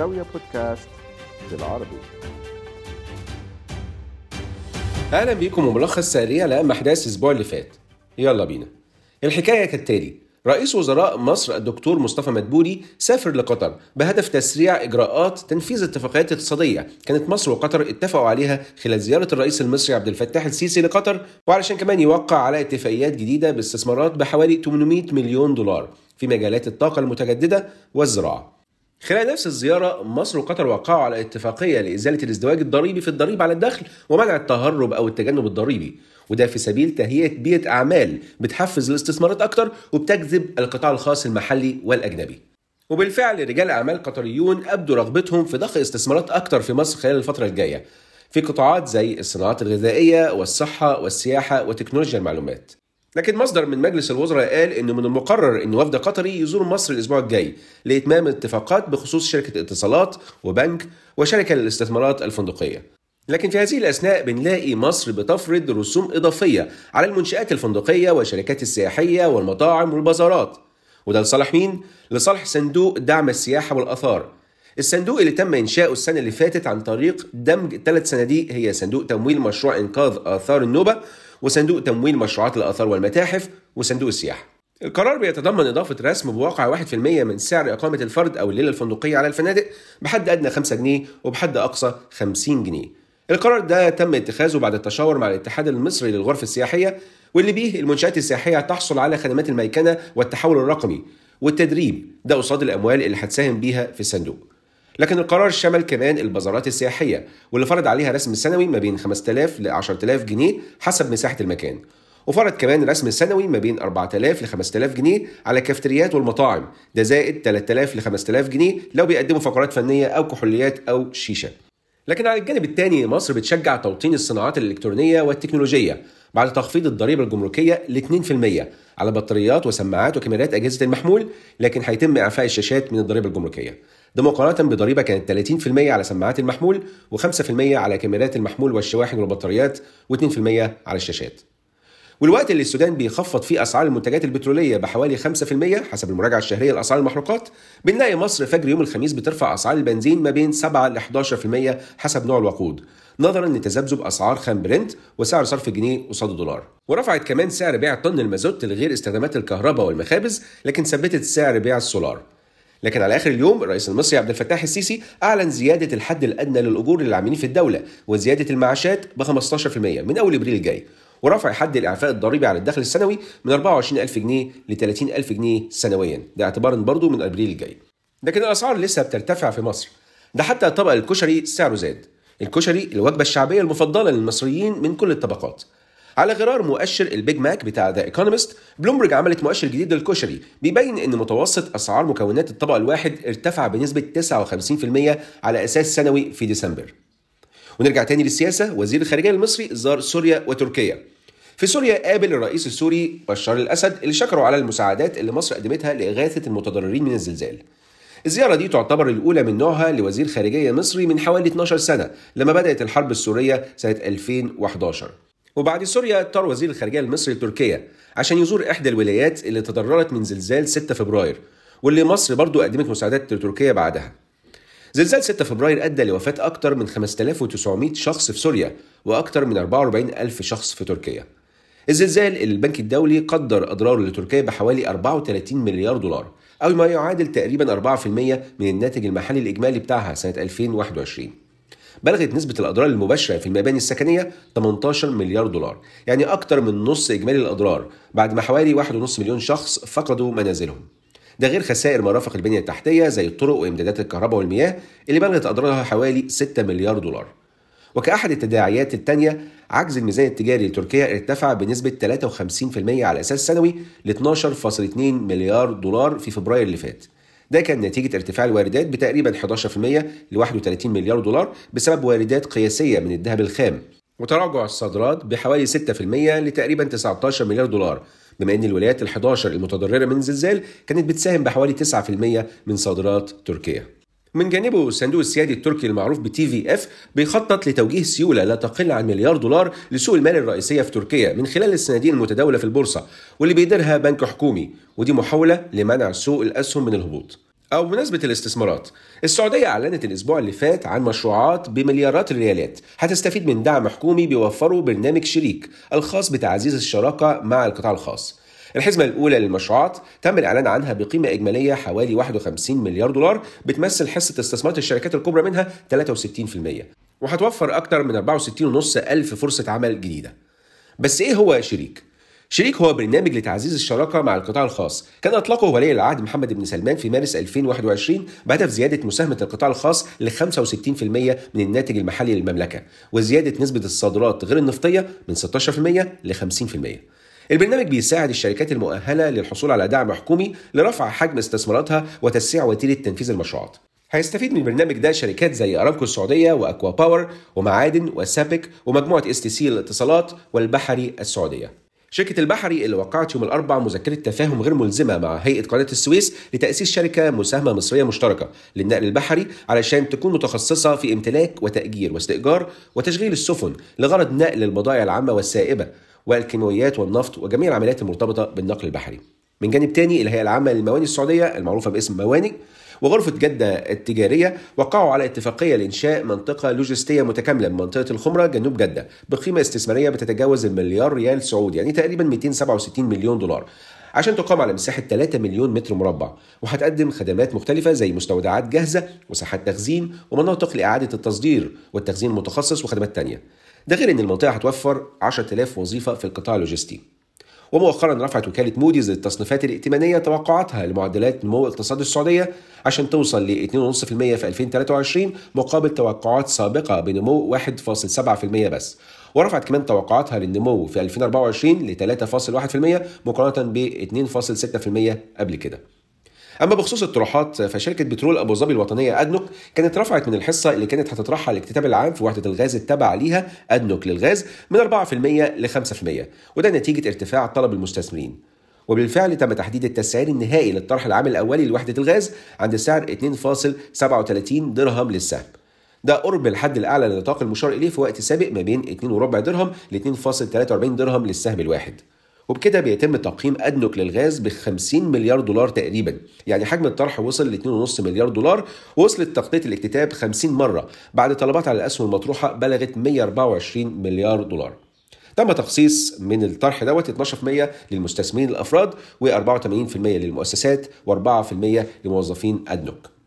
زاوية بودكاست بالعربي. أهلا بيكم وملخص سريع لاهم أحداث الأسبوع اللي فات. يلا بينا. الحكاية كالتالي. رئيس وزراء مصر الدكتور مصطفى مدبولي سافر لقطر بهدف تسريع إجراءات تنفيذ اتفاقيات اقتصادية كانت مصر وقطر اتفقوا عليها خلال زيارة الرئيس المصري عبد الفتاح السيسي لقطر وعلشان كمان يوقع على اتفاقيات جديدة باستثمارات بحوالي 800 مليون دولار في مجالات الطاقة المتجددة والزراعة. خلال نفس الزيارة مصر وقطر وقعوا على اتفاقية لإزالة الازدواج الضريبي في الضريبة على الدخل ومنع التهرب أو التجنب الضريبي. وده في سبيل تهيئة بيئة أعمال بتحفز الاستثمارات أكتر وبتجذب القطاع الخاص المحلي والأجنبي. وبالفعل رجال أعمال قطريون أبدوا رغبتهم في ضخ استثمارات أكتر في مصر خلال الفترة الجاية. في قطاعات زي الصناعات الغذائية والصحة والسياحة وتكنولوجيا المعلومات. لكن مصدر من مجلس الوزراء قال إنه من المقرر إن وفد قطري يزور مصر الأسبوع الجاي لإتمام الاتفاقات بخصوص شركة اتصالات وبنك وشركة للاستثمارات الفندقية. لكن في هذه الأثناء بنلاقي مصر بتفرض رسوم إضافية على المنشآت الفندقية والشركات السياحية والمطاعم والبازارات. وده لصالح مين؟ لصالح صندوق دعم السياحة والآثار. الصندوق اللي تم إنشاؤه السنة اللي فاتت عن طريق دمج ثلاث صناديق هي صندوق تمويل مشروع إنقاذ آثار النوبة وصندوق تمويل مشروعات الآثار والمتاحف وصندوق السياحة. القرار بيتضمن إضافة رسم بواقع 1% من سعر إقامة الفرد أو الليلة الفندقية على الفنادق بحد أدنى 5 جنيه وبحد أقصى 50 جنيه. القرار ده تم اتخاذه بعد التشاور مع الاتحاد المصري للغرف السياحية واللي بيه المنشآت السياحية تحصل على خدمات الميكنة والتحول الرقمي والتدريب ده قصاد الأموال اللي هتساهم بيها في الصندوق. لكن القرار شمل كمان البازارات السياحية واللي فرض عليها رسم سنوي ما بين 5000 ل 10000 جنيه حسب مساحة المكان. وفرض كمان رسم سنوي ما بين 4000 ل 5000 جنيه على الكافتريات والمطاعم. ده زائد 3000 ل 5000 جنيه لو بيقدموا فقرات فنية أو كحوليات أو شيشة. لكن على الجانب الثاني مصر بتشجع توطين الصناعات الإلكترونية والتكنولوجية بعد تخفيض الضريبة الجمركية ل 2% على بطاريات وسماعات وكاميرات أجهزة المحمول لكن هيتم إعفاء الشاشات من الضريبة الجمركية. ده مقارنة بضريبة كانت 30% على سماعات المحمول و5% على كاميرات المحمول والشواحن والبطاريات و2% على الشاشات. والوقت اللي السودان بيخفض فيه أسعار المنتجات البترولية بحوالي 5% حسب المراجعة الشهرية لأسعار المحروقات بنلاقي مصر فجر يوم الخميس بترفع أسعار البنزين ما بين 7 ل 11% حسب نوع الوقود نظرا لتذبذب أسعار خام برنت وسعر صرف الجنيه قصاد الدولار ورفعت كمان سعر بيع طن المازوت لغير استخدامات الكهرباء والمخابز لكن ثبتت سعر بيع السولار. لكن على آخر اليوم الرئيس المصري عبد الفتاح السيسي أعلن زيادة الحد الأدنى للأجور للعاملين في الدولة وزيادة المعاشات ب 15% من أول إبريل الجاي ورفع حد الإعفاء الضريبي على الدخل السنوي من 24000 جنيه ل 30000 جنيه سنويا ده اعتبارا برضه من إبريل الجاي. لكن الأسعار لسه بترتفع في مصر ده حتى طبق الكشري سعره زاد الكشري الوجبة الشعبية المفضلة للمصريين من كل الطبقات. على غرار مؤشر ال Big Mac بتاع The Economist Bloomberg عملت مؤشر جديد للكشري بيبين إن متوسط أسعار مكونات الطبق الواحد ارتفع بنسبة 59% على أساس سنوي في ديسمبر. ونرجع تاني للسياسة وزير الخارجية المصري زار سوريا وتركيا. في سوريا قابل الرئيس السوري بشار الأسد اللي شكروا على المساعدات اللي مصر قدمتها لإغاثة المتضررين من الزلزال. الزيارة دي تعتبر الأولى من نوعها لوزير خارجية مصري من حوالي 12 سنة لما بدأت الحرب السورية سنة 2011 وبعد سوريا طار وزير الخارجية المصري لتركيا عشان يزور إحدى الولايات اللي تضررت من زلزال 6 فبراير واللي مصر برضو قدمت مساعدات لتركيا بعدها. زلزال 6 فبراير أدى لوفاة أكثر من 5900 شخص في سوريا وأكثر من 44000 شخص في تركيا. الزلزال اللي البنك الدولي قدر إضراره لتركيا بحوالي 34 مليار دولار أو ما يعادل تقريبا 4% من الناتج المحلي الإجمالي بتاعها سنة 2021 بلغت نسبة الأضرار المباشرة في المباني السكنية 18 مليار دولار يعني أكثر من نص إجمالي الأضرار بعد ما حوالي 1.5 مليون شخص فقدوا منازلهم. ده غير خسائر مرافق البنية التحتية زي الطرق وإمدادات الكهرباء والمياه اللي بلغت أضرارها حوالي 6 مليار دولار. وكأحد التداعيات الثانية عجز الميزان التجاري لتركيا ارتفع بنسبة 53% على أساس سنوي ل 12.2 مليار دولار في فبراير اللي فات. ده كان نتيجة ارتفاع الواردات بتقريبا 11% ل 31 مليار دولار بسبب واردات قياسية من الذهب الخام وتراجع الصادرات بحوالي 6% لتقريبا 19 مليار دولار بما إن الولايات ال11 المتضررة من الزلزال كانت بتساهم بحوالي 9% من صادرات تركيا. من جانبه الصندوق السيادي التركي المعروف بتي في اف بيخطط لتوجيه سيولة لا تقل عن مليار دولار لسوق المال الرئيسية في تركيا من خلال الصناديق المتداولة في البورصة واللي بيديرها بنك حكومي ودي محاولة لمنع سوق الأسهم من الهبوط. أو بمناسبة الاستثمارات السعودية أعلنت الأسبوع اللي فات عن مشروعات بمليارات الريالات هتستفيد من دعم حكومي بيوفره برنامج شريك الخاص بتعزيز الشراكة مع القطاع الخاص الحزمة الأولى للمشروعات تم الإعلان عنها بقيمة إجمالية حوالي 51 مليار دولار بتمثل حصة استثمارات الشركات الكبرى منها 63% وهتوفر أكثر من 64.5 ألف فرصة عمل جديدة. بس إيه هو شريك؟ شريك هو برنامج لتعزيز الشراكة مع القطاع الخاص. كان أطلقه ولي العهد محمد بن سلمان في مارس 2021 بهدف زيادة مساهمة القطاع الخاص ل 65% من الناتج المحلي للمملكة وزيادة نسبة الصادرات غير النفطية من 16% ل 50% البرنامج بيساعد الشركات المؤهلة للحصول على دعم حكومي لرفع حجم استثماراتها وتسريع وتيرة تنفيذ المشروعات هيستفيد من البرنامج ده شركات زي أرامكو السعودية و ACWA Power ومعادن وسابك ومجموعة stc للاتصالات والبحري السعودية. شركة البحري اللي وقعت يوم الأربعاء مذكرة تفاهم غير ملزمة مع هيئة قناة السويس لتأسيس شركة مساهمة مصرية مشتركة للنقل البحري علشان تكون متخصصة في امتلاك وتأجير واستئجار وتشغيل السفن لغرض نقل البضائع العامة والسائبة والكيماويات والنفط وجميع العمليات المرتبطة بالنقل البحري. من جانب تاني الهيئة العامة للمواني السعودية المعروفة باسم مواني وغرفة جدة التجارية وقعوا على اتفاقية لإنشاء منطقة لوجستية متكاملة من منطقة الخمرة جنوب جدة بقيمة استثمارية بتتجاوز المليار ريال سعودي يعني تقريبا 267 مليون دولار عشان تقام على مساحة 3 مليون متر مربع وهتقدم خدمات مختلفة زي مستودعات جاهزة وساحات تخزين ومناطق لإعادة التصدير والتخزين المتخصص وخدمات تانية ده غير إن المنطقة هتوفر 10000 وظيفة في القطاع اللوجستي ومؤخرا رفعت وكالة موديز للتصنيفات الائتمانية توقعاتها لمعدلات نمو اقتصاد السعودية عشان توصل ل 2.5% في 2023 مقابل توقعات سابقة بنمو 1.7% بس ورفعت كمان توقعاتها للنمو في 2024 ل 3.1% مقارنة ب 2.6% قبل كده. أما بخصوص الطروحات فشركة بترول أبو ظبي الوطنية أدنوك كانت رفعت من الحصة اللي كانت هتطرحها الاكتتاب العام في وحدة الغاز التابعة ليها أدنوك للغاز من 4% ل 5% وده نتيجة ارتفاع طلب المستثمرين. وبالفعل تم تحديد التسعير النهائي للطرح العام الأولي لوحدة الغاز عند سعر 2.37 درهم للسهم. ده قرب الحد الأعلى للنطاق المشار إليه في وقت سابق ما بين 2.4 درهم ل 2.43 درهم للسهم الواحد. وبكده بيتم تقييم أدنك للغاز ب 50 مليار دولار تقريبا يعني حجم الطرح وصل ل 2.5 مليار دولار ووصلت تغطية الاكتتاب 50 مرة بعد طلبات على الأسهم المطروحة بلغت 124 مليار دولار تم تخصيص من الطرح دوت 12% للمستثمرين الأفراد و84% للمؤسسات و4% لموظفين ادنك.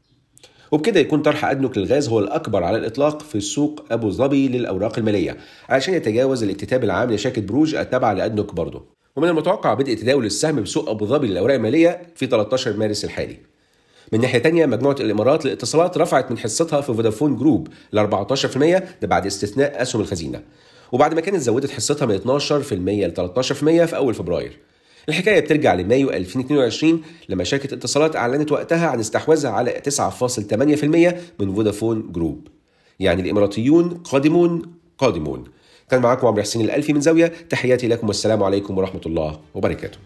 وبكده يكون طرح ادنك للغاز هو الأكبر على الإطلاق في سوق أبو ظبي للأوراق المالية علشان يتجاوز الاكتتاب العام لشركة بروج التابعة لادنك برضه. ومن المتوقع بدء تداول السهم بسوق أبو ظبي للأوراق المالية في 13 مارس الحالي. من ناحية تانية مجموعة الإمارات للاتصالات رفعت من حصتها في Vodafone Group ل 14% ده بعد استثناء أسهم الخزينة. وبعد ما كانت زودت حصتها من 12% ل 13% في أول فبراير. الحكاية بترجع لمايو 2022 لما شركة اتصالات أعلنت وقتها عن استحواذها على 9.8% من فودافون جروب. يعني الإماراتيون قادمون قادمون. كان معاكم عمرو حسين الألفي من زاوية تحياتي لكم والسلام عليكم ورحمة الله وبركاته.